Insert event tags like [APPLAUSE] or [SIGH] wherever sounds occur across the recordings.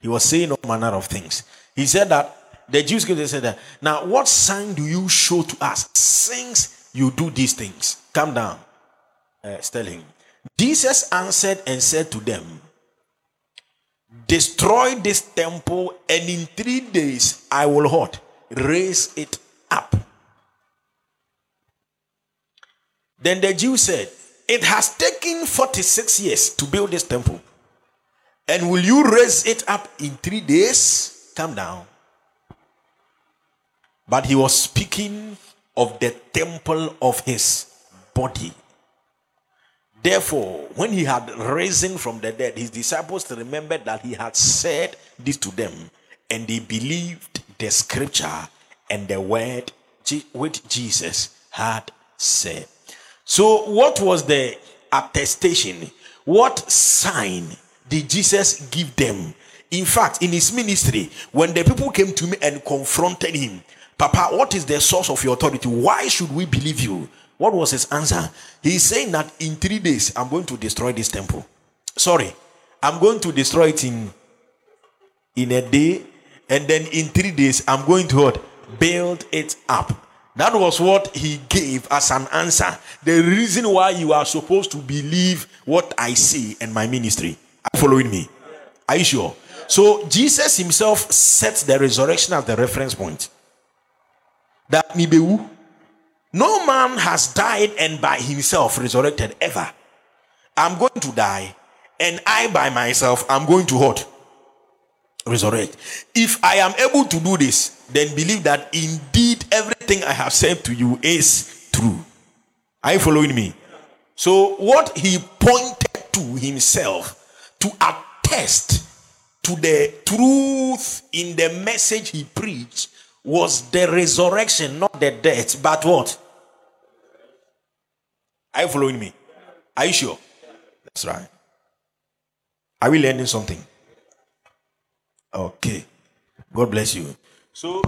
He was saying all manner of things. He said that the Jews came and said that now what sign do you show to us since you do these things? Come down. Uh, tell him. Jesus answered and said to them, Destroy this temple, and in three days I will what? Raise it up. Then the Jews said, It has taken 46 years to build this temple. And will you raise it up in three days? Come down. But he was speaking of the temple of his body. Therefore, when he had risen from the dead, his disciples remembered that he had said this to them, and they believed the scripture and the word which Jesus had said. So, what was the attestation? What sign did Jesus give them? In fact, in his ministry, when the people came to me and confronted him, Papa, what is the source of your authority? Why should we believe you? What was his answer? He's saying that in three days, I'm going to destroy this temple. Sorry, I'm going to destroy it in, in a day, and then in three days, I'm going to what? Build it up. That was what he gave as an answer. The reason why you are supposed to believe what I say in my ministry. Are following me? Are you sure? So Jesus himself sets the resurrection as the reference point. That Nibewu, no man has died and by himself resurrected ever. I'm going to die, and I by myself, I'm going to what? resurrect. If I am able to do this, then believe that indeed everything I have said to you is true. Are you following me? So, what he pointed to himself to attest to the truth in the message he preached was the resurrection, not the death, but what? Are you following me? Are you sure? That's right. Are we learning something? Okay. God bless you. So,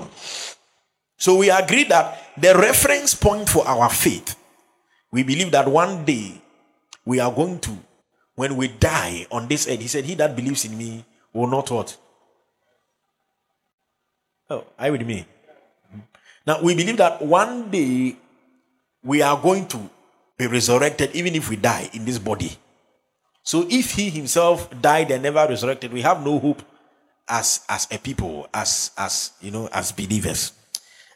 so we agree that the reference point for our faith, we believe that one day we are going to, when we die on this earth, he said, He that believes in me will not what? Oh, you with me? Now we believe that one day we are going to be resurrected even if we die in this body. So if he himself died and never resurrected, we have no hope as as a people, as as you know, as believers.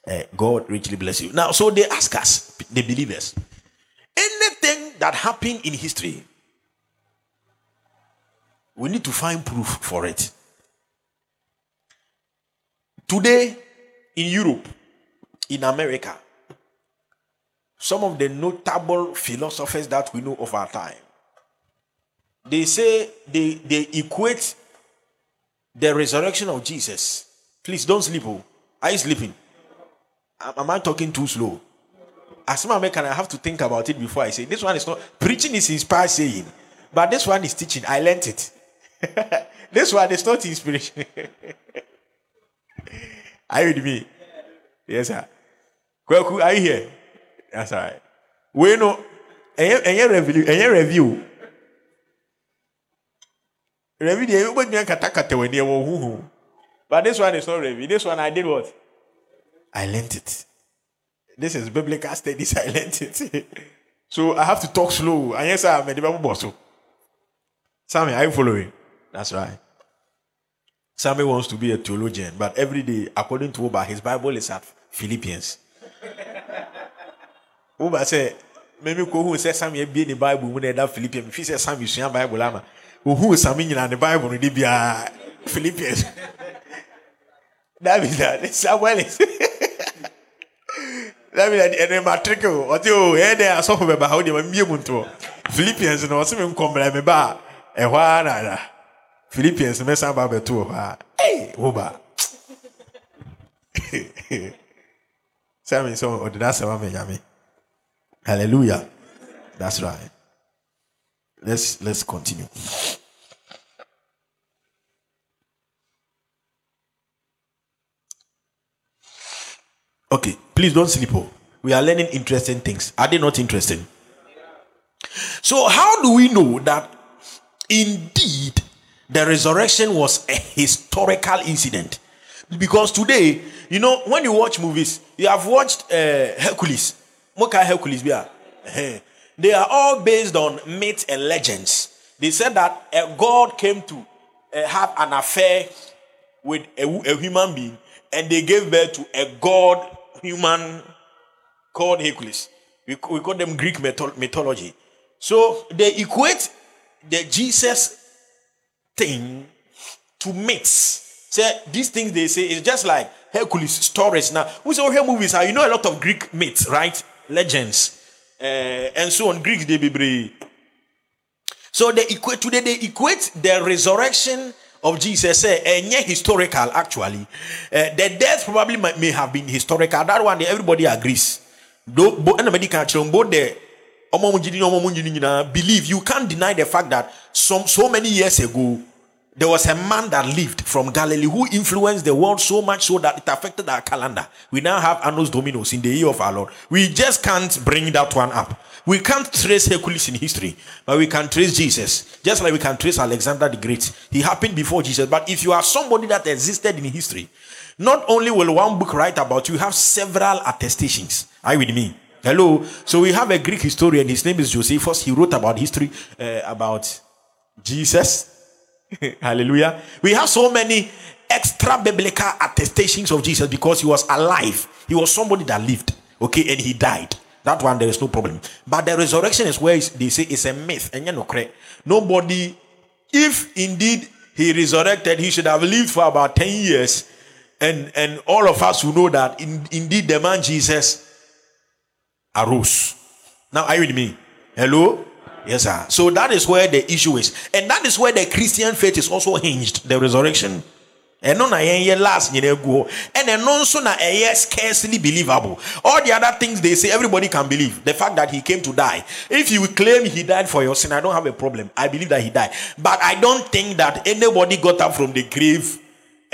Uh, God richly bless you. Now, so they ask us, the believers, anything that happened in history, we need to find proof for it. Today, in Europe, in America, some of the notable philosophers that we know of our time, they say they, they equate the resurrection of Jesus. Please don't sleep. Oh. Are you sleeping? Am I talking too slow? As my can I have to think about it before I say this one is not preaching is inspired saying, but this one is teaching. I learned it. [LAUGHS] this one is not inspiration. [LAUGHS] are you with me? Yes, sir. Kweku, are you here? That's all right. We know, any review, any review. Review the everybody kata when they were who. But this one is not review. This one I did what? I learned it. This is biblical studies. [LAUGHS] I learned it. so I have to talk slow. And yes, I'm a Bible boss. Sammy, are you following? That's right. Sammy wants to be a theologian, but every day, according to Oba, his Bible is at Philippians. Oba said, maybe who say Sammy be in the Bible when that Philippians. If he says Sammy, you Bible, ama. Who sami nyina ne bible no de bia philippians. That means that samuel. Is that means that ɛnɛ matric o. Ɔte o oh, ɛyɛ eh, dɛ asɔfo bɛba ha o de ma mbie mu ntoɔ philippians no ɔsɛ mi nkɔmbrɛ mi ba. Eh, Ɛhɔ ara nana philippians mɛsan ba bɛto wɔ hɔ a ɛy wo ba sami sɛ ɔde n'asɛm ama hallelujah that's right let's let's continue. Okay, please don't sleep. Oh. We are learning interesting things. Are they not interesting? So, how do we know that indeed The resurrection was a historical incident. Because today, you know, when you watch movies, you have watched uh, Hercules. Moka Hercules, yeah. They are all based on myths and legends. They said that a God came to uh, have an affair with a, a human being and they gave birth to a God human called Hercules. We, we call them Greek mythology. So they equate the Jesus thing to mix. Say these things they say is just like Hercules stories. Now, we say here movies are you know a lot of Greek myths, right? Legends. Uh, and so on. Greeks they be So they equate today they equate the resurrection of Jesus say and eh, historical actually. Uh, the death probably might, may have been historical. That one everybody agrees. Though both the believe you can't deny the fact that some so many years ago there was a man that lived from Galilee who influenced the world so much so that it affected our calendar. We now have Annus Dominus in the year of our Lord. We just can't bring that one up. We can't trace Hercules in history, but we can trace Jesus. Just like we can trace Alexander the Great. He happened before Jesus. But if you are somebody that existed in history, not only will one book write about you, have several attestations. Are you with me? Hello. So we have a Greek historian. His name is Josephus. He wrote about history uh, about Jesus. [LAUGHS] Hallelujah. We have so many extra biblical attestations of Jesus because he was alive. He was somebody that lived. Okay, and he died. That one, there is no problem. But the resurrection is where they say it's a myth. And you know, nobody, if indeed he resurrected, he should have lived for about 10 years. And, and all of us who know that in, indeed the man Jesus arose. Now, are you with me? Hello? Yes, sir. So that is where the issue is. And that is where the Christian faith is also hinged the resurrection ɛno na yɛn last nyina egu hɔ ɛna na ɛyɛ scarcely believable all the other things they say everybody can believe the fact that he came to die if you claim he died for your sin i don't have a problem i believe that he died but i don't think that anybody got up from the grave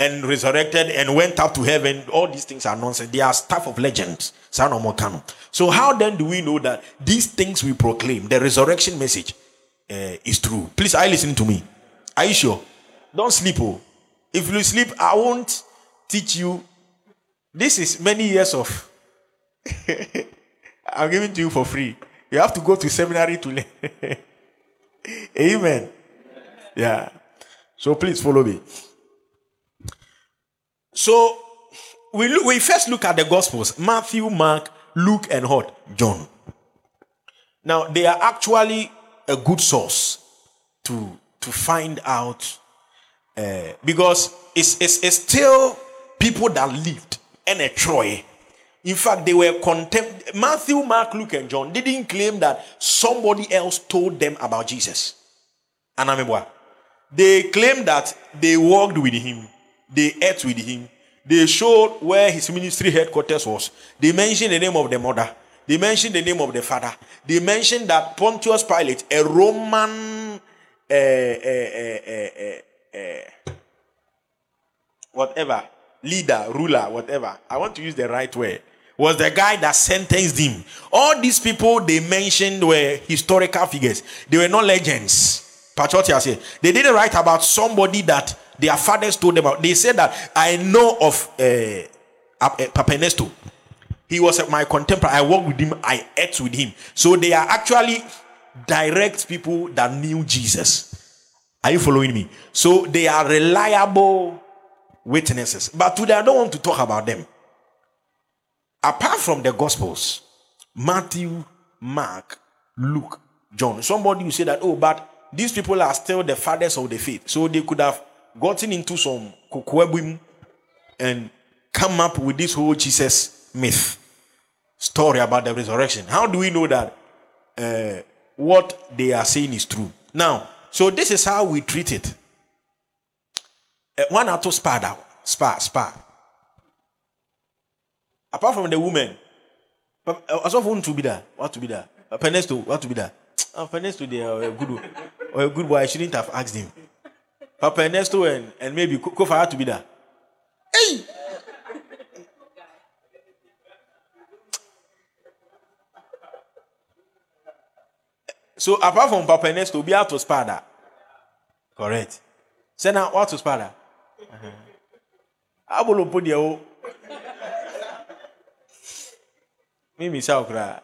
and resurrected and went up to heaven all these things are nonsense they are stuff of legends so how then do we know that these things we proclaim the resurrection message uh, is true please are you listening to me are you sure don't sleep oh if you sleep, I won't teach you. This is many years of. [LAUGHS] I'm giving to you for free. You have to go to seminary to learn. [LAUGHS] Amen. Yeah. So please follow me. So we look, we first look at the Gospels: Matthew, Mark, Luke, and what John. Now they are actually a good source to to find out uh, because it's, it's, it's still people that lived and a Troy. In fact, they were contempt. Matthew, Mark, Luke, and John didn't claim that somebody else told them about Jesus. Anamebwa. They claimed that they walked with him, they ate with him, they showed where his ministry headquarters was. They mentioned the name of the mother, they mentioned the name of the father, they mentioned that Pontius Pilate, a Roman. Uh, uh, uh, whatever, leader, ruler, whatever. I want to use the right word. Was the guy that sentenced him. All these people they mentioned were historical figures. They were not legends. Patriotia said they didn't write about somebody that their fathers told them about. They said that I know of uh, uh, Papa Ernesto. He was my contemporary. I worked with him. I ate with him. So they are actually direct people that knew Jesus. Are you following me? So they are reliable witnesses. But today I don't want to talk about them. Apart from the Gospels, Matthew, Mark, Luke, John. Somebody will say that, oh, but these people are still the fathers of the faith. So they could have gotten into some kokwebim and come up with this whole Jesus myth story about the resurrection. How do we know that uh, what they are saying is true? Now, so this is how we treat it. Uh, one out of spa, spa, spa. Apart from the woman, as of one to be there, what to be there, a penesto, what to be there. [TSK] A penesto, they are a good, or a good boy. I shouldn't have asked him. Papa Ernesto and, and maybe Kofa to be there. Hey! So apart from Papa Ernesto, be out to Spada. Correct. sɛ na wato spada abolompo deɛ wo memisa wo koraa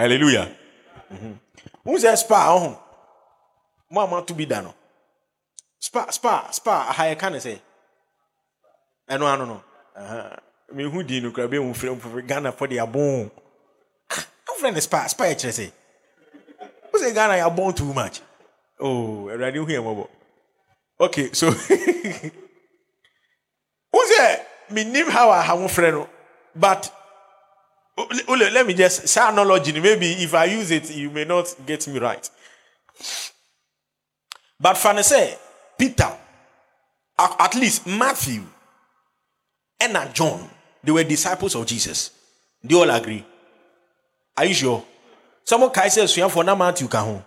hallelujah wohu sɛ spa mo a moato bi da no spa spa spa aha yɛka ne sɛ ɛno ano no mehu din no kora bɛhu ah, frɛ mfofo ghana fɔ de abɔn wofrɛ no spa spa yɛkyerɛ sɛ wo sɛ ghana yɛabɔn too much oh awurade hu yɛ mmɔbɔ okay so [LAUGHS] wo sɛ mennim how a ha ho frɛ no but let me just say analogy. Maybe if I use it, you may not get me right. But Fanny say Peter, at least Matthew, and uh, John, they were disciples of Jesus. They all agree. Are you sure? Someone can say so for na Matthew can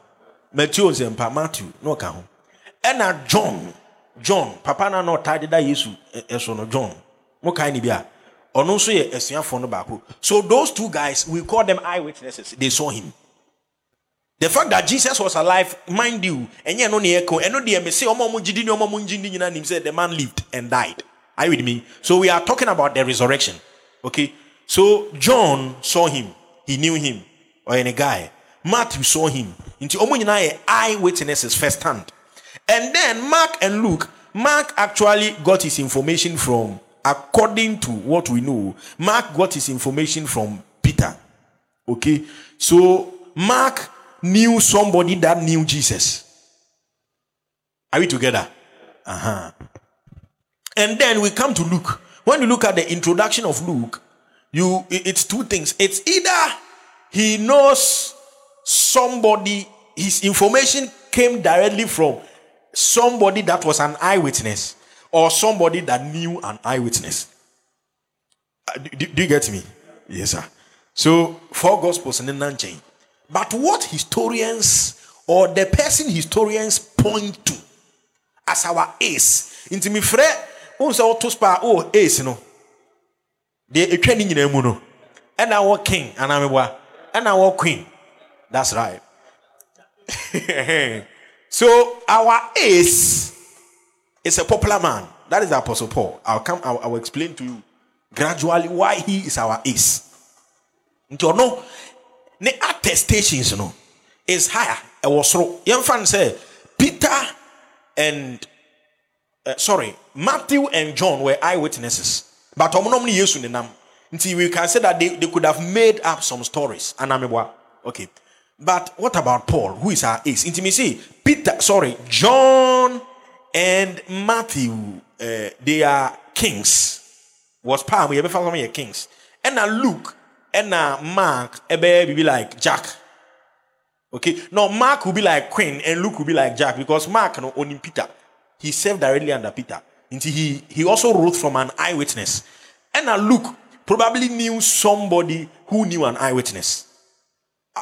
Matthew and Matthew no can And uh, John, John, Papa na no tied that Jesus, eso eh, eh, no John. Mo kai ni bia asuafoɔ no so those two guys we call them eyewitnesses they saw him the fact that jesus was alive mind you ɛnyɛ no ne ɛko ɛno deɛ me say ɔmo ɔmo gyidi ne ɔmo ɔmo sɛ the man lived and died. Are you with me? So we are talking about the resurrection okay? So john saw him he knew him ɔyɛ ne guy. Matthew saw him nti ɔmo nyinaa yɛ first hand. And then mark and luke mark actually got his information from according to what we know, Mark got his information from Peter. Okay, so Mark knew somebody that knew Jesus. Are we together? Uh huh. And then we come to Luke. When you look at the introduction of Luke, you it's two things. It's either he knows somebody, his information came directly from somebody that was an eyewitness or somebody that knew an eyewitness. Uh, do, do, you get me? Yes, sir. So, four gospels and then chain. But what historians or the person historians point to as our ace, into me fre, un sa to spa oh ace no. The etwa ni mu no. And our king and I'm and our queen. That's right. [LAUGHS] so our ace is a popular man. That is Apostle Paul. I'll come, I'll, explain to you gradually why he is our ace. Nti no, the attestations no is higher. It was so. Young fan say Peter and uh, sorry Matthew and John were eyewitnesses, but omo ni Yesu nenam. Until we can say that they, they could have made up some stories. Anamebwa. Okay. But what about Paul, who is our ace? Intimacy. Peter, sorry, John and Matthew, uh, they are kings. Was Palm, we ever found some kings. And now Luke and now Mark, baby be like Jack. Okay, no, Mark will be like Queen and Luke will be like Jack because Mark no only Peter. He served directly under Peter. Until he he also wrote from an eyewitness. And now Luke probably knew somebody who knew an eyewitness.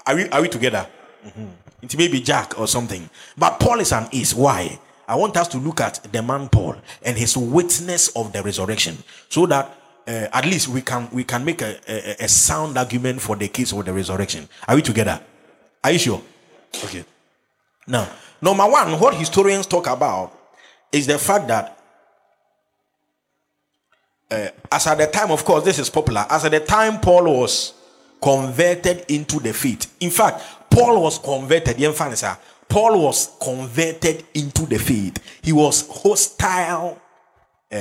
Are we are we together? Mm-hmm. It may be Jack or something. But Paul is an is. Why? I want us to look at the man Paul and his witness of the resurrection so that uh, at least we can we can make a, a, a, sound argument for the case of the resurrection. Are we together? Are you sure? Okay. Now, number one, what historians talk about is the fact that uh, as at the time, of course, this is popular. As at the time, Paul was converted into the faith. In fact, Paul was converted. Paul was converted into the faith. He was hostile uh,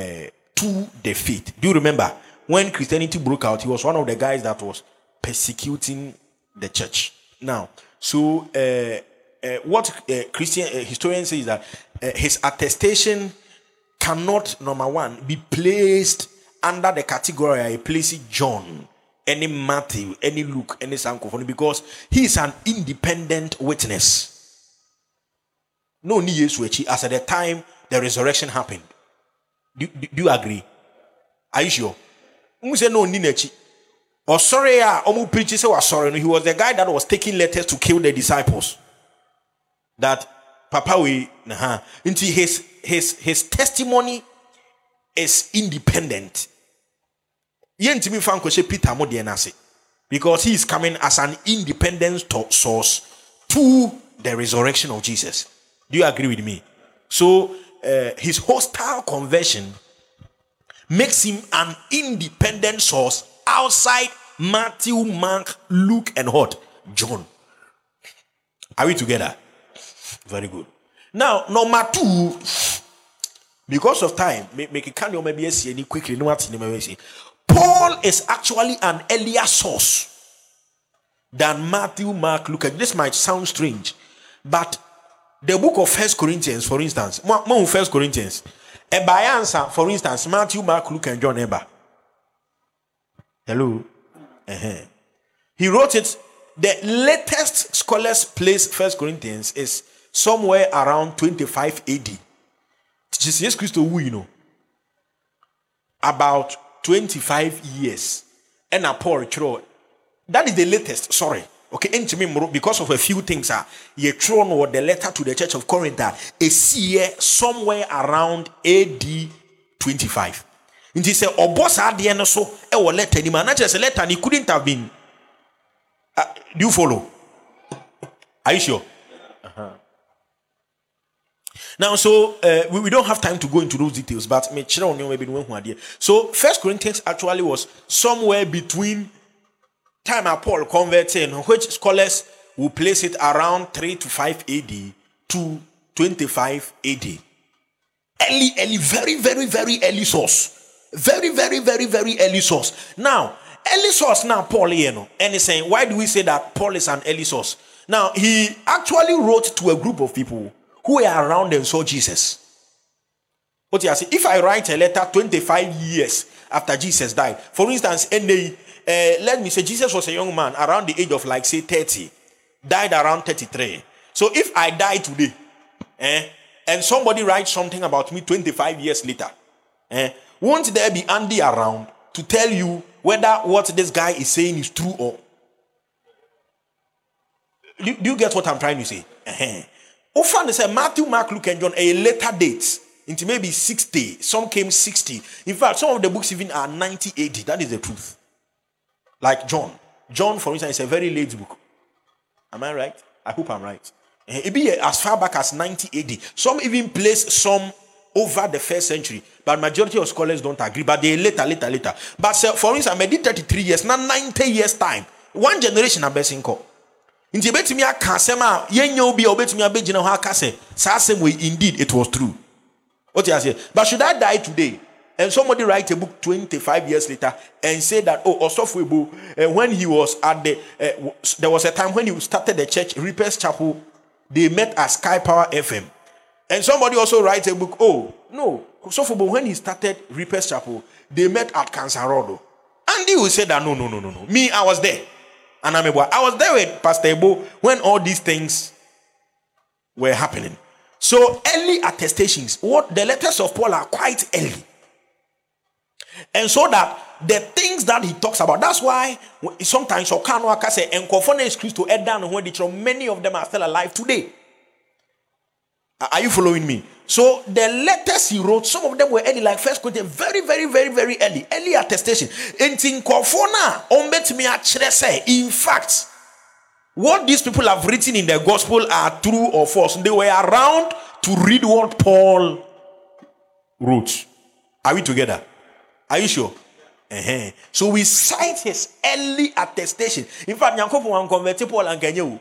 to the faith. Do you remember when Christianity broke out? He was one of the guys that was persecuting the church. Now, so uh, uh, what uh, Christian uh, historians say is that uh, his attestation cannot, number one, be placed under the category I place John, any Matthew, any Luke, any Sankophony, because he is an independent witness no ni yesu akyi as at the time the resurrection happened do, do, do you agree? Are you sure? Say no ni n'akyi ɔsɔre a ɔmo preach sɛ wasɔre no he was the guy that was taking letters to kill the disciples. That papa we na ha nti his his his testimony is independent. Yɛntumi fa nkɔhyɛ peter mo because he is coming as an independent source to the resurrection of jesus. Do you agree with me? So uh, his hostile conversion makes him an independent source outside Matthew, Mark, Luke, and what? John. Are we together? Very good. Now, number two, because of time, make of maybe see any quickly. No, Paul is actually an earlier source than Matthew, Mark, Luke. This might sound strange, but the book of First Corinthians, for instance, more First Corinthians, a by answer, for instance, Matthew, Mark, Luke, and John Eber. Hello. Uh-huh. He wrote it. The latest scholars place First Corinthians is somewhere around 25 AD. Jesus Christ, who you know, about 25 years. And Paul That is the latest. Sorry. Okay, because of a few things, uh, ye thrown or the letter to the church of Corinth, a year somewhere around AD 25 nti sɛ ɔbɔ saa adeɛ no so wɔ letter ni mu ana kyerɛ sɛ letter ni couldn't have been. Uh, do you follow? Are you sure? Uh-huh. now so uh, we, we don't have time to go into those details but me kyerɛ wɔn nneɛma bi no wɔn adeɛ. So first corinthians actually was somewhere between time paul converting which scholars will place it around 3 to 5 ad to 25 ad early early very very very early source very, very, very, very early source. Now, early source now, Paul you know, and he's saying, why do we say that Paul is an early source? Now, he actually wrote to a group of people who were around and saw Jesus. What you say? If I write a letter 25 years after Jesus died, for instance, they, uh, let me say Jesus was a young man around the age of like say 30, died around 33. So if I die today, eh, and somebody writes something about me 25 years later, eh, won't there be Andy around to tell you whether what this guy is saying is true or do, do you get what I'm trying to say? Often they say Matthew, Mark, Luke, and John a later date into maybe 60. Some came 60. In fact, some of the books even are 90 AD. That is the truth. Like John. John, for instance, is a very late book. Am I right? I hope I'm right. It be as far back as 90 AD. Some even place some over the first century. But majority of scholars don't agree. But they later, later, later. But for instance, I did 33 years, now 90 years time. One generation a bɛsi nkɔ. Nti ebetumi aka asɛm a yɛnyɛ obi a obetumi abɛgyina hɔ aka sɛ saa asɛm wei indeed it was true. You say? But should I die today? And somebody write a book 25 years later and say that, oh, Osofwebo, uh, when he was at the, uh, there was a time when he started the church, Reapers Chapel, they met at Sky Power FM. And somebody also writes a book. Oh, no. So for when he started Reapers Chapel, they met at Road. And he will say that no, no, no, no, no. Me, I was there. And I'm. I was there with Pastor Ebo when all these things were happening. So early attestations, what the letters of Paul are quite early. And so that the things that he talks about, that's why sometimes Okano say and is Christ to add down when many of them are still alive today. Are you following me? So the letters he wrote, some of them were early, like First Corinthians, very, very, very, very early, early attestation. And in Kofona, in fact, what these people have written in the gospel are true or false. They were around to read what Paul wrote. Are we together? Are you sure? Uh-huh. So we cite his early attestation. In fact, Nyankopon converted Paul and Kenyawu.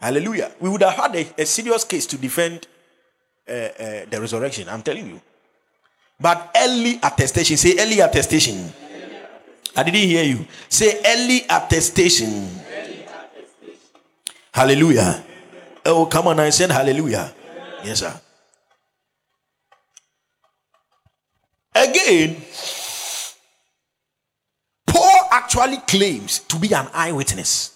Hallelujah. We would have had a, a serious case to defend uh, uh, the resurrection. I'm telling you. But early attestation. Say early attestation. I didn't hear you. Say early attestation. Early attestation. Hallelujah. Oh, come on, I said hallelujah. Yes, sir. Again, Paul actually claims to be an eyewitness.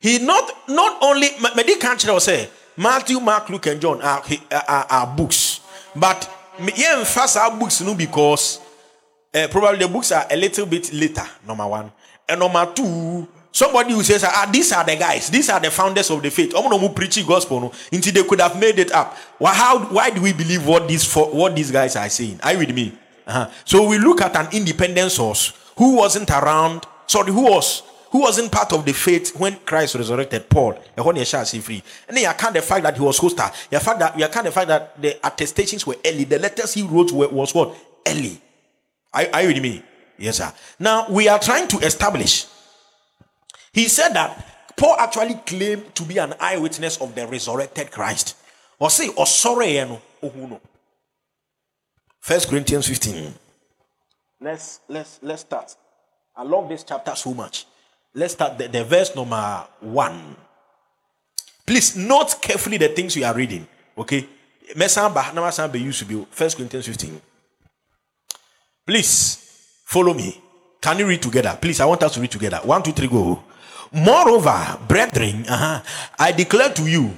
He not not only country will say Matthew, Mark, Luke, and John are, are, are books, but yeah, first are books no because uh, probably the books are a little bit later. Number one, and number two, somebody who says, ah, these are the guys, these are the founders of the faith. I'm going to preach gospel no, until they could have made it up. Why? How? Why do we believe what these what these guys are saying? Are you with me? Uh-huh. So we look at an independent source who wasn't around. Sorry, who was who wasn't part of the faith when Christ resurrected, Paul, and then free. And then you account the fact that he was hostile. You fact that you account the fact that the attestations were early. The letters he wrote were, was what? Early. Are, are you with me? Yes, sir. Now we are trying to establish. He said that Paul actually claimed to be an eyewitness of the resurrected Christ. Or say, or sorry, eh, no. Oh, First Corinthians 15. Let's let's let's start. I love this chapter so much. Let's start the, the verse number one. Please note carefully the things we are reading. Okay. First Corinthians 15. Please follow me. Can you read together? Please, I want us to read together. One, two, three, go. Moreover, brethren, uh-huh, I declare to you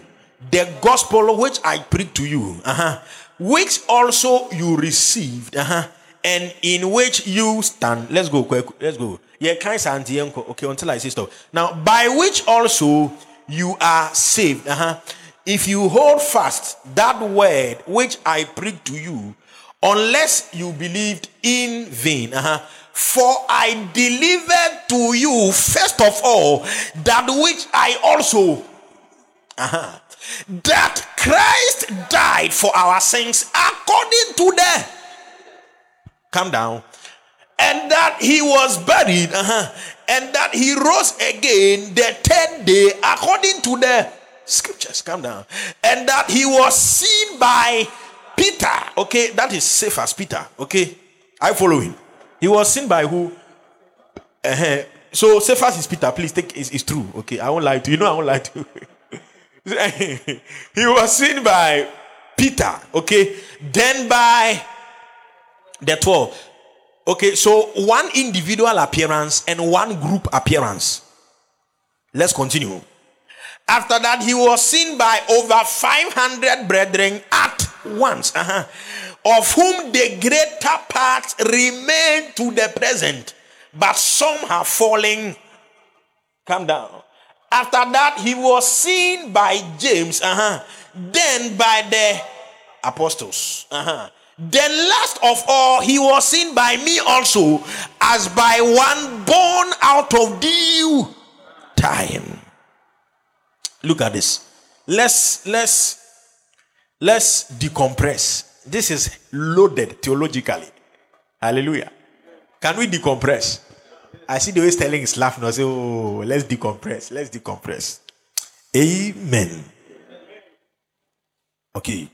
the gospel which I preach to you, uh-huh, which also you received, uh-huh, and in which you stand. Let's go, quick. Let's go. Yeah, kind Okay, until I say stop. Now, by which also you are saved. Uh-huh. If you hold fast that word which I preach to you, unless you believed in vain. Uh-huh. For I delivered to you first of all that which I also uh-huh, that Christ died for our sins according to the Calm down. And that he was buried, uh-huh, and that he rose again the third day according to the scriptures. Calm down. And that he was seen by Peter. Okay, that is safe as Peter. Okay, I follow him. He was seen by who? Uh-huh. So is Peter. Please take it's, it's true. Okay, I won't lie to you. You know I won't lie to you. [LAUGHS] he was seen by Peter. Okay, then by the 12. Okay, so one individual appearance and one group appearance. Let's continue. After that, he was seen by over 500 brethren at once, uh-huh, of whom the greater part remain to the present, but some have fallen. Come down. After that, he was seen by James, uh-huh, then by the apostles. Uh-huh. Then, last of all, he was seen by me also as by one born out of due time. Look at this. Let's let's let's decompress. This is loaded theologically. Hallelujah. Can we decompress? I see the way Sterling is laughing. I say, oh, let's decompress. Let's decompress. Amen. Okay.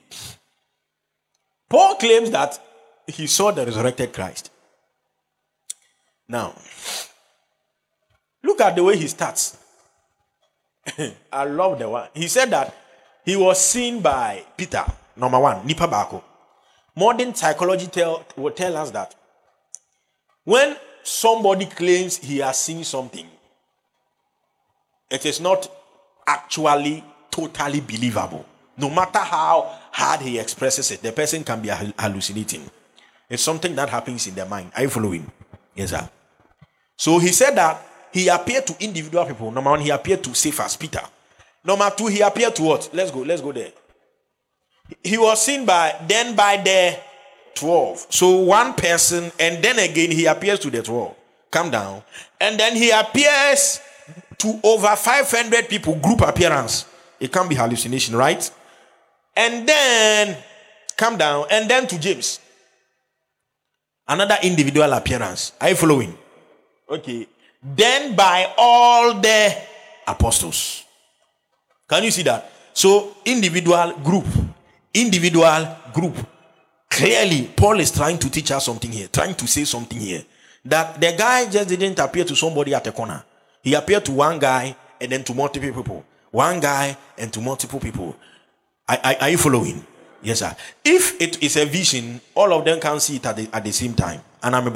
Paul claims that he saw the resurrected Christ. Now, look at the way he starts. [LAUGHS] I love the one. He said that he was seen by Peter, number one, Nipa Bako. Modern psychology tell, will tell us that when somebody claims he has seen something, it is not actually totally believable. No matter how hard he expresses it, the person can be hallucinating. It's something that happens in the mind. Are you following? Yes, sir. So he said that he appeared to individual people. Number one, he appeared to Cephas, Peter. Number two, he appeared to what? Let's go, let's go there. He was seen by then by the 12. So one person, and then again he appears to the 12. Come down. And then he appears to over 500 people, group appearance. It can't be hallucination, right? and then come down, and then to James. Another individual appearance. Are you following? Okay. Then by all the apostles. Can you see that? So, individual group, individual group. Clearly, Paul is trying to teach us something here, trying to say something here. That the guy just didn't appear to somebody at the corner. He appeared to one guy and then to multiple people. One guy and to multiple people. Are, are, are you following? Yes, sir. If it is a vision, all of them can see it at the, at the same time. I'm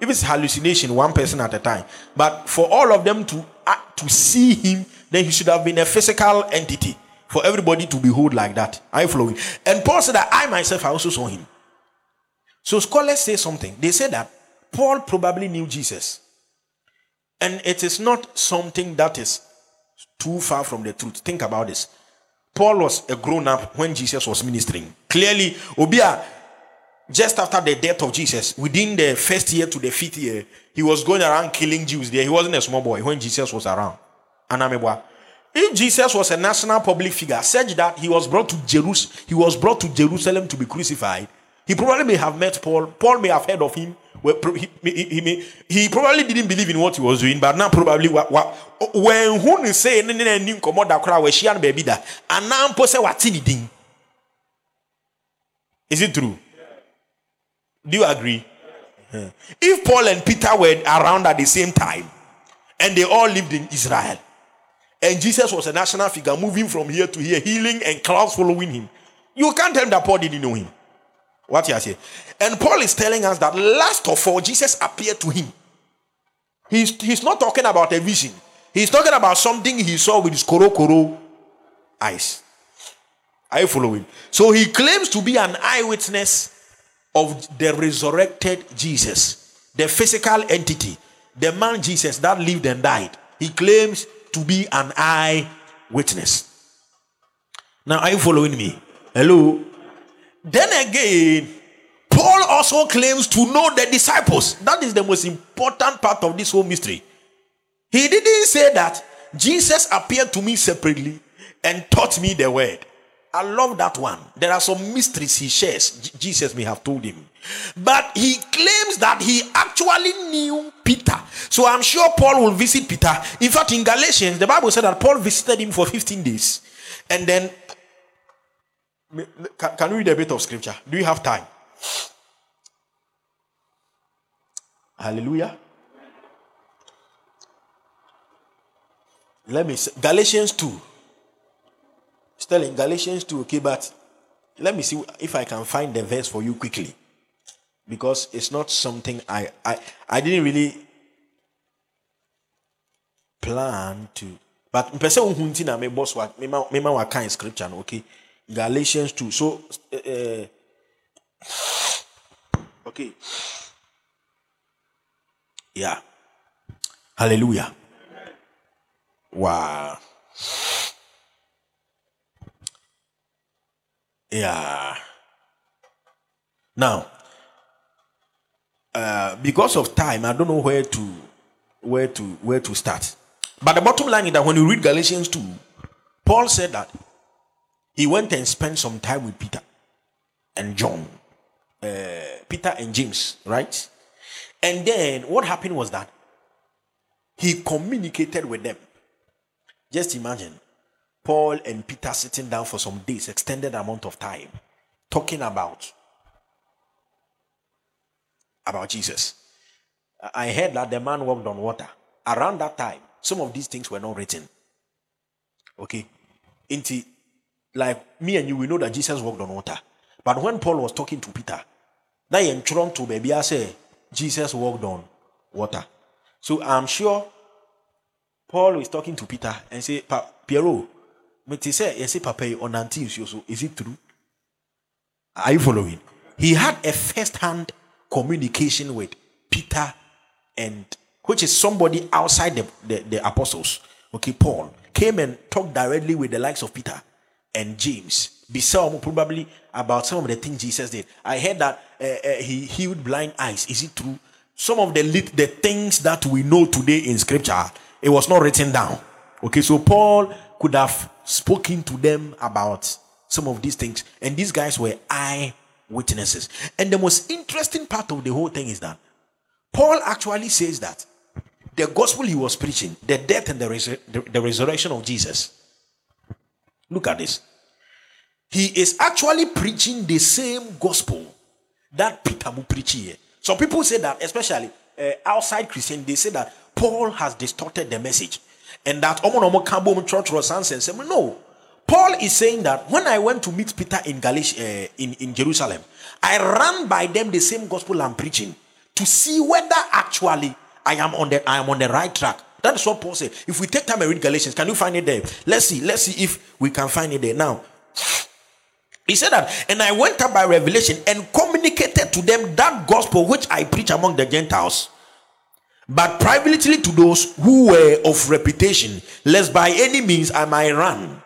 if it's hallucination, one person at a time. But for all of them to uh, to see him, then he should have been a physical entity for everybody to behold like that. Are you following? And Paul said that I myself I also saw him. So scholars say something. They say that Paul probably knew Jesus. And it is not something that is too far from the truth. Think about this. Paul was a grown up when Jesus was ministering. Clearly, Obia just after the death of Jesus, within the first year to the fifth year, he was going around killing Jews there. He wasn't a small boy when Jesus was around. Anamebwa. If Jesus was a national public figure, such that he was brought to Jerusalem, he was brought to Jerusalem to be crucified, he probably may have met Paul. Paul may have heard of him. He, he, he, he probably didn't believe in what he was doing, but now probably when who is saying come crowd where she and baby that and now pose what's anything. Is it true? Do you agree? If Paul and Peter were around at the same time and they all lived in Israel, and Jesus was a national figure moving from here to here, healing and crowds following him, you can't tell that Paul didn't know him. What you say? And Paul is telling us that last of all, Jesus appeared to him. He's, he's not talking about a vision, he's talking about something he saw with his koro koro eyes. Are you following? So he claims to be an eyewitness of the resurrected Jesus, the physical entity, the man Jesus that lived and died. He claims to be an eye witness. Now, are you following me? Hello? Then again, Paul also claims to know the disciples. That is the most important part of this whole mystery. He didn't say that Jesus appeared to me separately and taught me the word. I love that one. There are some mysteries he shares. Jesus may have told him. But he claims that he actually knew Peter. So I'm sure Paul will visit Peter. In fact, in Galatians, the Bible said that Paul visited him for 15 days. And then, can, we read a bit of scripture? Do you have time? Hallelujah. Let me say, Galatians 2. Still in Galatians 2, okay, but let me see if I can find the verse for you quickly. Because it's not something I I, I didn't really plan to. But person who nti na me boss wa me ma me ma wa scripture no okay. Galatians 2. So uh, okay. Yeah. Hallelujah. Wow. Yeah. Now, uh, because of time, I don't know where to where to where to start. But the bottom line is that when you read Galatians 2, Paul said that he went and spent some time with Peter and John, uh, Peter and James, right? And then what happened was that he communicated with them. Just imagine Paul and Peter sitting down for some days, extended amount of time, talking about about Jesus. I heard that the man walked on water. Around that time, some of these things were not written. Okay? Into like me and you, we know that Jesus walked on water. But when Paul was talking to Peter, that in to baby, I say Jesus walked on water. So I'm sure Paul is talking to Peter and say, Piero, mete sɛ yɛsɛ papa yi ɔnante nsuo so is it true are you following he had a first hand communication with peter and which is somebody outside the, the, the apostles. Okay paul came and talked directly with the likes of peter and james. Beside probably about some of the things jesus did. I heard that uh, uh, he healed blind eyes. Is it true? Some of the the things that we know today in scripture it was not written down. Okay so paul could have spoken to them about some of these things. And these guys were eyewitnesses. And the most interesting part of the whole thing is that Paul actually says that the gospel he was preaching, the death and the, the, the resurrection of Jesus. Look at this. He is actually preaching the same gospel that Peter will preach here. Some people say that, especially uh, outside Christian, they say that Paul has distorted the message and that omo kabo church. No. Paul is saying that when I went to meet Peter in Galatia, uh, in, in Jerusalem, I ran by them the same gospel I'm preaching to see whether actually I am on the I am on the right track. That is what Paul said. If we take time and read Galatians, can you find it there? Let's see. Let's see if we can find it there. Now, he said that, and I went up by revelation and communicated to them that gospel which I preach among the Gentiles but privately to those who were of reputation, lest by any means I might run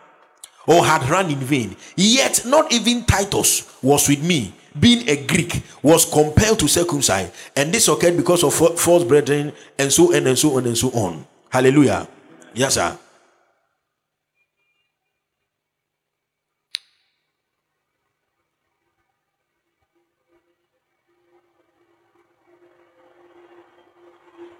or had run in vain. Yet not even Titus was with me, being a Greek, was compelled to circumcise. And this occurred because of false brethren, and so on and so on and so on. Hallelujah. Yes, sir.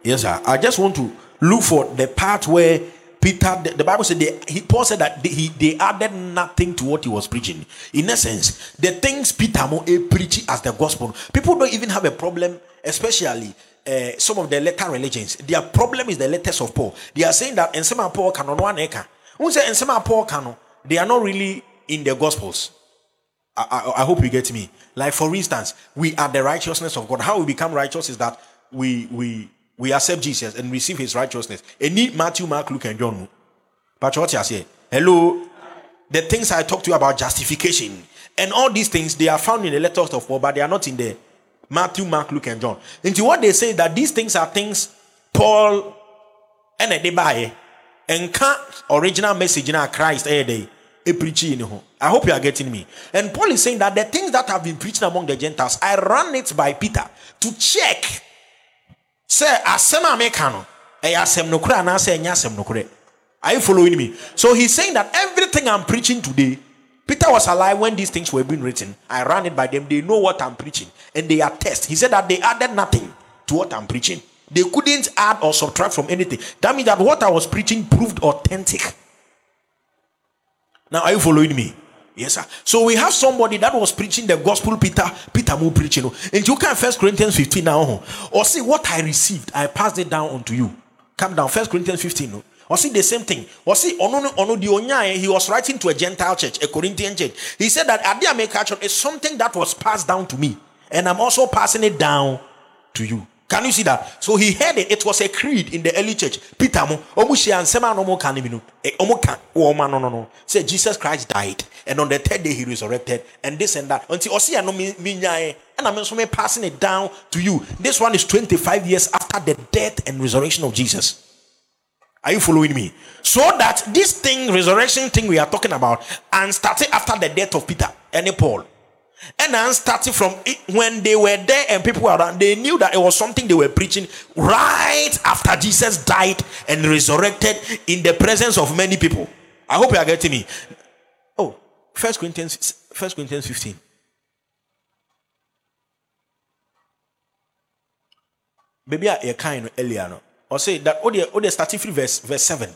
Yes, sir. I just want to look for the part where Peter, the, the Bible said, they, he, Paul said that they, he, they added nothing to what he was preaching. In essence, the things Peter mo preaching as the gospel, people don't even have a problem, especially uh, some of the letter religions. Their problem is the letters of Paul. They are saying that in some of Paul canon one acre. Who say some Paul canon, they are not really in the gospels. I, I, I hope you get me. Like for instance, we are the righteousness of God. How we become righteous is that we we we accept Jesus and receive his righteousness. Need Matthew, Mark, Luke, and John. But what you say? Hello. The things I talked to you about justification and all these things they are found in the letters of Paul, but they are not in the Matthew, Mark, Luke, and John. Into what they say that these things are things Paul and they buy and can't original message in our Christ eh day preaching. I hope you are getting me. And Paul is saying that the things that have been preached among the Gentiles, I ran it by Peter to check sɛ asɛm a meka no. Ɛyɛ asɛm nokorɛ anaasɛ ɛnyɛ asɛm nokorɛ are you following me? So he's saying that everything i'm preaching today peter was alive when these things were being written. I ran it by them. They know what i'm preaching. And they attest. He said that they added nothing to what i'm preaching. They couldn't add or subtract from anything. That means that what i was preaching proved authentic. Now are you following me Yes, sir. So we have somebody that was preaching the gospel, Peter, Peter Mo preaching. And you can first Corinthians 15 now. Oh. Or see what I received, I passed it down unto you. Come down, first Corinthians 15. Or see the same thing. Or see, ono ono onyaye, eh, he was writing to a Gentile church, a Corinthian church. He said that Adia Mekachon is something that was passed down to me, and I'm also passing it down to you. Can you see that? So he heard it. It was a creed in the early church. Peter no no. No no no. Say Jesus Christ died and on the third day he resurrected and this and that. Until osi ano mi nyae and I'm also passing it down to you. This one is 25 years after the death and resurrection of Jesus. Are you following me? So that this thing, resurrection thing we are talking about, and started after the death of Peter and Paul and then starting from it, when they were there and people were around, they knew that it was something they were preaching right after Jesus died and resurrected in the presence of many people. I hope you are getting me. Oh, First Corinthians, First Corinthians 15. Maybe I kind earlier. No? Or say that oh they oh they from verse verse 7.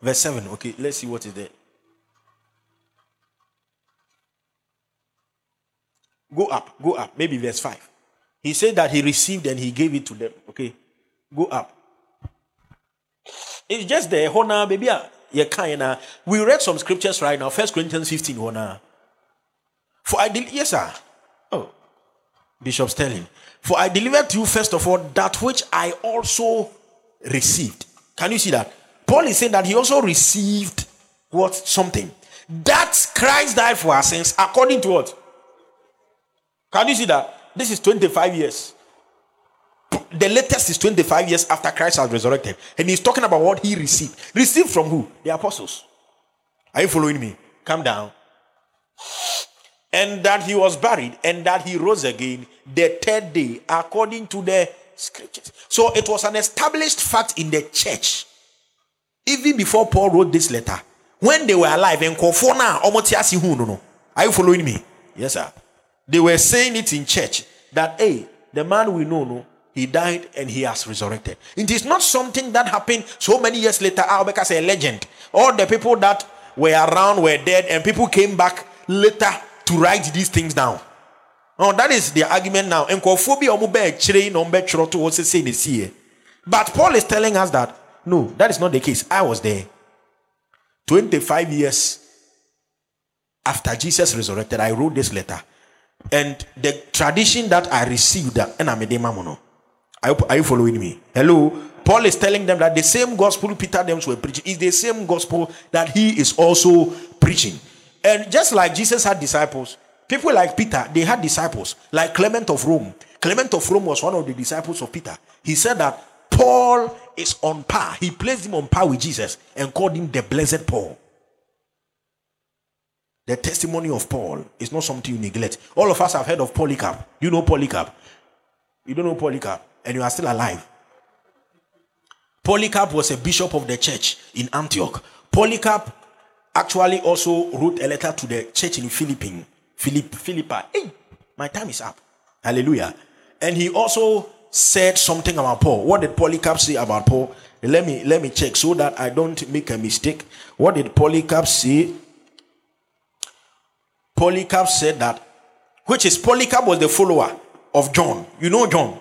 Verse 7. Okay, let's see what is there. Go up, go up. Maybe verse 5. He said that he received and he gave it to them. Okay. Go up. It's just the honor, baby. Yeah, kinda. We read some scriptures right now. First Corinthians 15. Honor. For I did, yes, sir. Oh, Bishop Sterling. For I delivered to you first of all that which I also received. Can you see that? Paul is saying that he also received what something that Christ died for our sins according to what can you see that? This is 25 years. The latest is 25 years after Christ has resurrected. And he's talking about what he received. Received from who? The apostles. Are you following me? Come down. And that he was buried and that he rose again the third day according to the scriptures. So it was an established fact in the church. Even before Paul wrote this letter, when they were alive, and Kofona, no, no. are you following me? Yes, sir. They were saying it in church that, hey, the man we know, no, he died and he has resurrected. It is not something that happened so many years later. Ah, because a legend. All the people that were around were dead, and people came back later to write these things down. Oh, that is the argument now. But Paul is telling us that no, that is not the case. I was there. 25 years after Jesus resurrected, I wrote this letter. And the tradition that I received, and I'm a are you following me? Hello. Paul is telling them that the same gospel Peter them were preaching is the same gospel that he is also preaching. And just like Jesus had disciples, people like Peter, they had disciples, like Clement of Rome. Clement of Rome was one of the disciples of Peter. He said that Paul is on par. He placed him on par with Jesus and called him the blessed Paul. The testimony of Paul is not something you neglect. All of us have heard of Polycarp. You know Polycarp? You don't know Polycarp, and you are still alive. Polycarp was a bishop of the church in Antioch. Polycarp actually also wrote a letter to the church in Philippine, Philipp, Philippi. Hey, my time is up. Hallelujah. And he also said something about Paul. What did Polycarp say about Paul? Let me let me check so that I don't make a mistake. What did Polycarp say? Polycarp said that, which is Polycarp was the follower of John. You know John.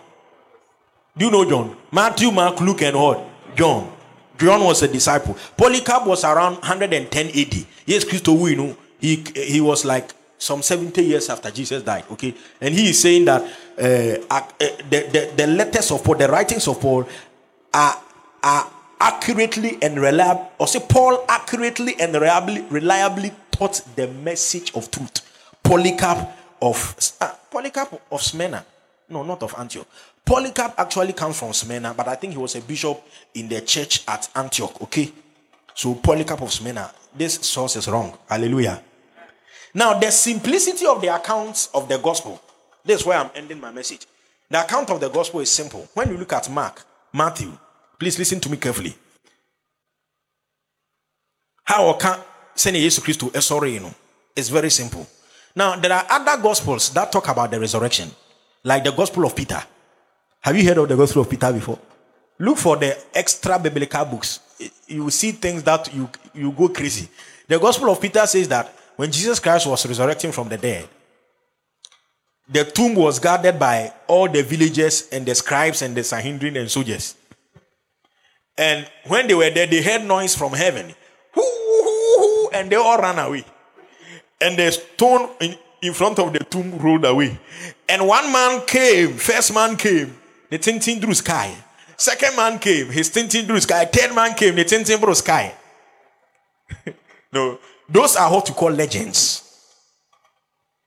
Do you know John? Matthew, Mark, Luke, and what? John. John was a disciple. Polycarp was around 110 AD. Yes, Christo, we know he he was like some 70 years after Jesus died. Okay, and he is saying that uh, uh, the, the the letters of Paul, the writings of Paul, are are accurately and reliably, or say Paul accurately and reliably reliably taught the message of truth. Polycarp of uh, Polycarp of Smyrna, no, not of Antioch. Polycarp actually comes from Smyrna, but I think he was a bishop in the church at Antioch. Okay, so Polycarp of Smyrna. This source is wrong. Hallelujah. Now, the simplicity of the accounts of the gospel. This is where I'm ending my message. The account of the gospel is simple. When you look at Mark, Matthew, please listen to me carefully. How can send Jesus Christ to sorry, you know? It's very simple. Now, there are other gospels that talk about the resurrection, like the gospel of Peter. Have you heard of the Gospel of Peter before? Look for the extra biblical books. You will see things that you, you go crazy. The Gospel of Peter says that when Jesus Christ was resurrecting from the dead, the tomb was guarded by all the villagers and the scribes and the Sanhedrin and soldiers. And when they were there, they heard noise from heaven. And they all ran away. And the stone in, in front of the tomb rolled away. And one man came, first man came, the tinting through sky. Second man came, he's tinting through sky. Third man came, the tinting through sky. [LAUGHS] no, those are what you call legends.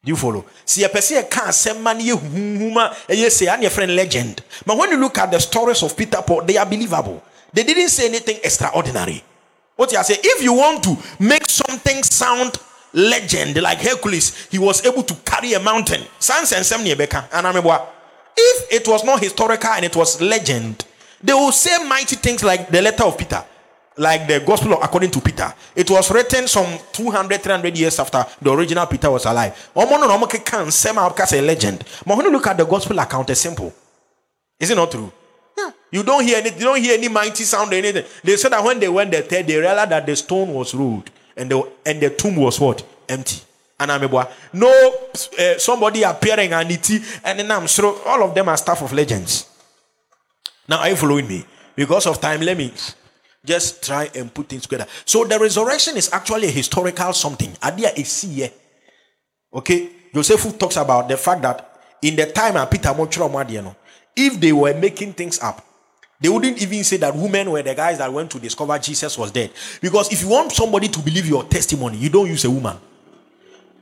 Do you follow? See, a person can't say man ye say I'm your friend legend. But when you look at the stories of Peter Paul, they are believable. They didn't say anything extraordinary. What you are saying, If you want to make something sound legend like Hercules, he was able to carry a mountain. If it was not historical and it was legend, they will say mighty things like the letter of Peter, like the gospel of, according to Peter. It was written some 200, 300 years after the original Peter was alive. say a legend. But when you look at the gospel account, it's simple. Is it not true? You don't hear any, you don't hear any mighty sound or anything. They said that when they went there, they realized that the stone was rolled and the and the tomb was what? Empty. Anamebwa no uh, somebody appearing and it and then i'm sure all of them are stuff of legends. Now are you following me? Because of time let me just try and put things together. So the resurrection is actually a historical something. Adia is okay? Joseph talks about the fact that in the time of peter if they were making things up they wouldn't even say that women were the guys that went to discover jesus was dead because if you want somebody to believe your testimony you don't use a woman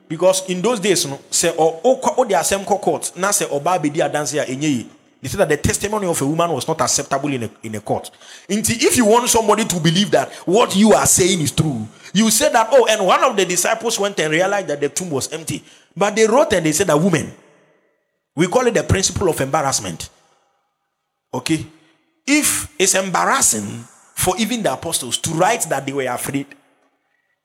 because in those days sɛ ɔbaa bɛdi adanse a they said that the testimony of a woman was not acceptable in a, in a court. If you want somebody to believe that what you are saying is true, you say that, oh, and one of the disciples went and realized that the tomb was empty. But they wrote and they said that woman, we call it the principle of embarrassment. Okay? If it's embarrassing for even the apostles to write that they were afraid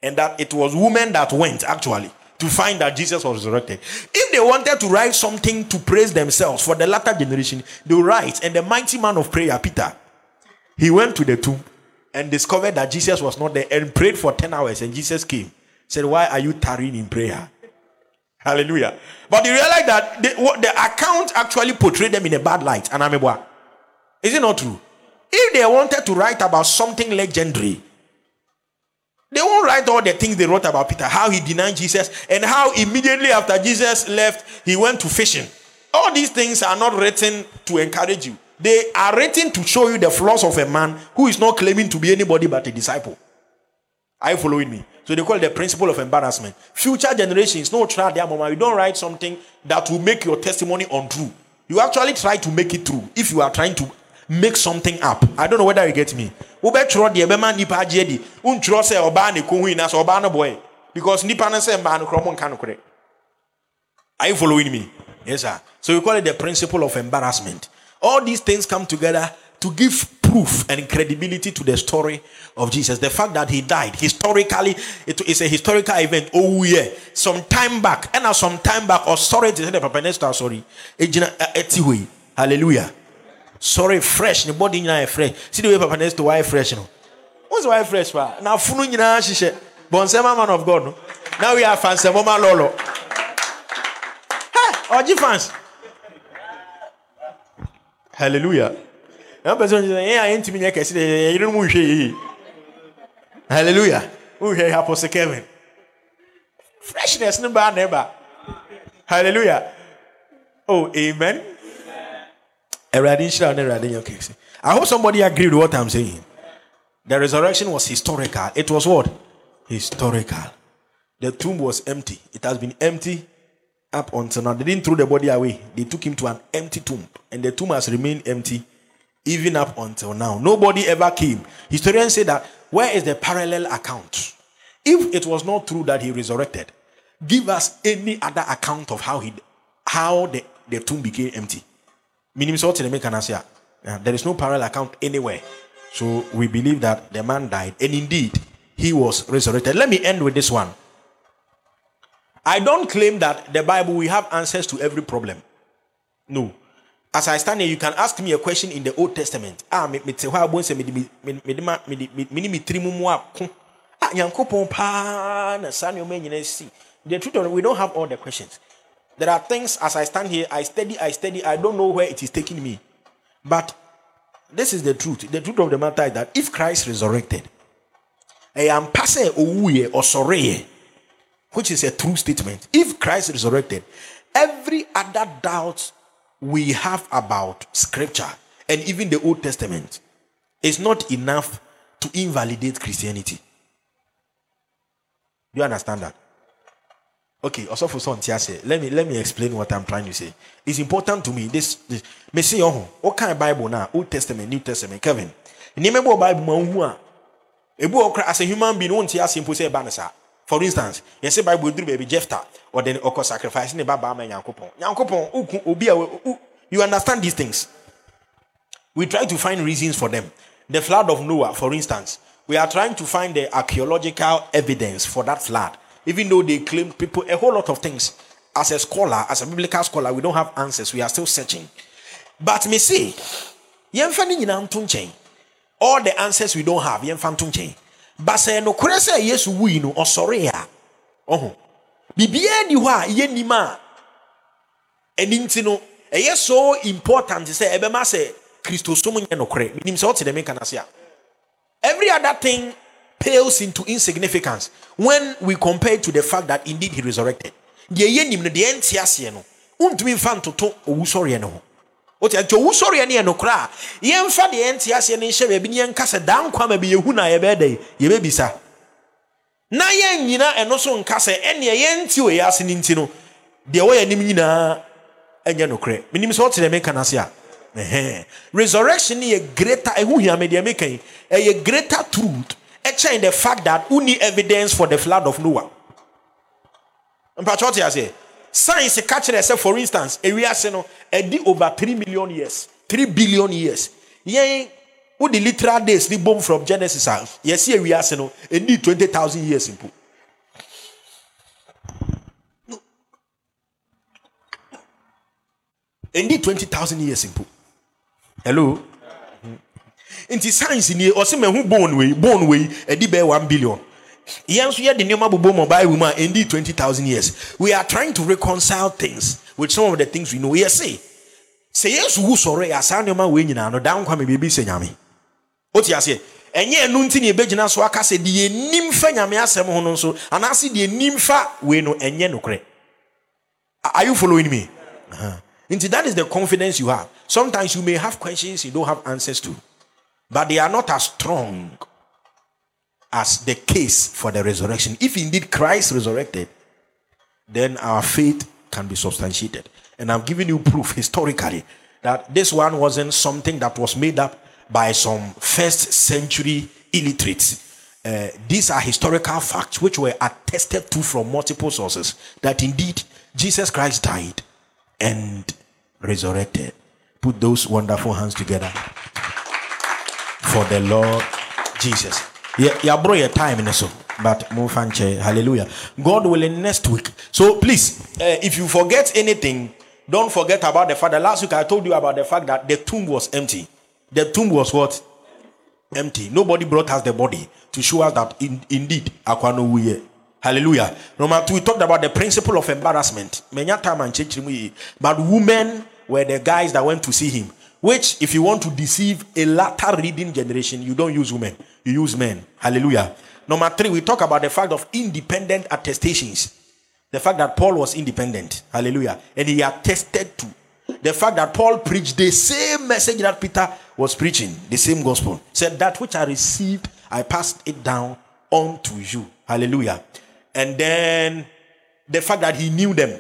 and that it was women that went actually, to find that Jesus was resurrected. If they wanted to write something to praise themselves for the latter generation, they will write. And the mighty man of prayer, Peter, he went to the tomb and discovered that Jesus was not there and prayed for 10 hours. And Jesus came. Said, Why are you tarrying in prayer? Hallelujah. But he realized that the, the account actually portrayed them in a bad light. And I'm Is it not true? If they wanted to write about something legendary, they won't write all the things they wrote about Peter, how he denied Jesus, and how immediately after Jesus left, he went to fishing. All these things are not written to encourage you. They are written to show you the flaws of a man who is not claiming to be anybody but a disciple. Are you following me? So they call it the principle of embarrassment. Future generations, no try their mama. You don't write something that will make your testimony untrue. You actually try to make it true if you are trying to make something up. I don't know whether you get me. wobɛtwerɛ deɛ ɛbɛma nnipa agye di wontwerɛ sɛ ɔbaa ne kɔhui na sɛ ɔbaa no boy because nipa no sɛ mbaa no korɔ mo nka are you following me yes sir so we call it the principle of embarrassment all these things come together to give proof and credibility to the story of Jesus. The fact that he died historically, it is a historical event. Oh yeah, some time back, and now some time back, or eh, sorry to say the Papa sorry, hallelujah. Sorry, fresh, the body now fresh. See the way Papa Nestor why fresh, no? What's why fresh? Now, funu nyina shishe. Bonsema man of God, no? Now we are fans, mama lolo. Hey, Oji fans. Hallelujah ɛn pɛ sɛ ɔn sɛ yɛn a yɛn ntumi nyɛ kɛse de yɛn mu nhwɛ yie hallelujah nhwɛ apɔsɛ kevin freshness ne ba na ɛba hallelujah oh amen ɛwurade nhyira ne ɛwurade nyɛ kɛse i hope somebody agree with what i'm saying. The resurrection was historical. It was what? Historical. The tomb was empty. It has been empty up until now. They didn't throw the body away. They took him to an empty tomb. And the tomb has remained empty even up until now. Nobody ever came. Historians say that where is the parallel account? If it was not true that he resurrected, give us any other account of how he how the, the tomb became empty. Meaning there is no parallel account anywhere. So we believe that the man died, and indeed he was resurrected. Let me end with this one. I don't claim that the Bible we have answers to every problem. No. As I stand here, you can ask me a question in the Old Testament. Ah, me me te hɔ abɔ nsɛm me me me me me me. Ah, na nyinaa si. The truth it, we don't have all the questions. There are things as I stand here, I study, I study, I don't know where it is taking me. But this is the truth. The truth of the matter is that if Christ resurrected, which is a true statement. If Christ resurrected, every other doubt we have about scripture and even the Old Testament is not enough to invalidate Christianity. Do you understand that? Okay, also for some eh, let me let me explain what I'm trying to say. It's important to me. This this oh, what kind of Bible now? Old Testament, New Testament, Kevin. Remember Bible man who Ebu as a human being, won't you simple say banasa. For instance, say Bible baby Jephthah or then oko sacrifice ne baba ma nyankopon. Nyankopon uku obi a you understand these things. We try to find reasons for them. The flood of Noah, for instance, we are trying to find the archaeological evidence for that flood, even though they claim people a whole lot of things. As a scholar, as a biblical scholar, we don't have answers. We are still searching. But me see, all the answers we don't have, but sɛ nokorɛ sɛ yesu wui no ɔsɔre a ɔho biribiara ni hɔ a yɛnim a ɛni nti no ɛyɛ so important sɛ ɛbɛma sɛ kristosom nyɛ nokorɛ menim sɛ ɔte dɛ meka no a every other thing pales into insignificance when we compare to the fact that indeed he resurrected. Deɛ yɛnim no deɛ ɛnte aseɛ no wontumi mfa ntoto owusɔreɛ no ho. Wote nti owu sɔre ne yɛ nokorɛ a yɛmfa deɛ yɛnte aseɛ no nhyɛ baabi ne yɛnka sɛ daa nkwa ma bi yɛhu na yɛbɛɛ dɛ yɛbɛbisa. Na yɛnnyina ɛno so nka sɛ ɛneɛ yɛnte yɛ ase no nti no deɛ wɔyɛ anim nyinaa ɛnyɛ nokorɛ. Menim sɛ wote dɛ meka no ase a resurrection yɛ greater ɛho hia me deɛ meka yi ɛyɛ greater truth ɛkyɛn the fact that wonni evidence for the flood of noah? Mpatwɛ wote aseɛ science kyerɛ sɛ for instance ewiase no ɛdi over three million years three billion years. Yɛn wodi literal days ni bom from genesis a yɛsi ewiase no ɛdi twenty thousand years mpo ɛdi twenty thousand years mpo hello nti science ni ɔsɛ mɛ hu bone wei bone wei ɛdi bɛɛ one billion. Yɛn nso yɛde nneɛma bobɔ mu ɔbaa mu a ɛndi twenty thousand years. We are trying to reconcile things with some of the things we know. Yɛ se sɛ yesu wu sɔrɔ yɛ asaa nneɛma wei nyinaa no dan kwame beebi sɛ nyame. O ti aseɛ ɛnyɛ ɛnu nti na ebegyina so aka sɛ deɛ enim fa nyame asɛm ho no nso anaasɛ deɛ enim fa wei no ɛnyɛ nokorɛ are you following me? Uh-huh. nti that is the confidence you have. Sometimes you may have questions you don't have answers to but they are not as strong as the case for the resurrection. If indeed Christ resurrected, then our faith can be substantiated. And I'm giving you proof historically that this one wasn't something that was made up by some first century illiterates. Uh, these are historical facts which were attested to from multiple sources that indeed Jesus Christ died and resurrected. Put those wonderful hands together for the Lord Jesus. Yeah, bro, your time in so, but move hallelujah. God willing, next week. So please, uh, if you forget anything, don't forget about the fact that last week I told you about the fact that the tomb was empty. The tomb was what? Empty. Nobody brought us the body to show us that in, indeed, Akwano Hallelujah. Number two, we talked about the principle of embarrassment. Many a time and chat, but women were the guys that went to see him. Which, if you want to deceive a latter reading generation, you don't use women, you use men. Hallelujah. Number three, we talk about the fact of independent attestations. The fact that Paul was independent. Hallelujah. And he attested to the fact that Paul preached the same message that Peter was preaching, the same gospel. Said that which I received, I passed it down unto you. Hallelujah. And then the fact that he knew them.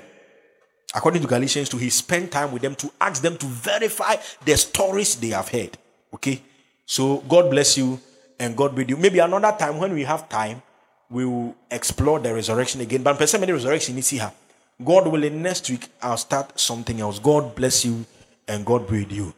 According to Galatians 2, he spent time with them to ask them to verify the stories they have heard. Okay? So God bless you and God with you. Maybe another time when we have time, we will explore the resurrection again. But person many resurrection is here. God willing, next week I'll start something else. God bless you and God be with you.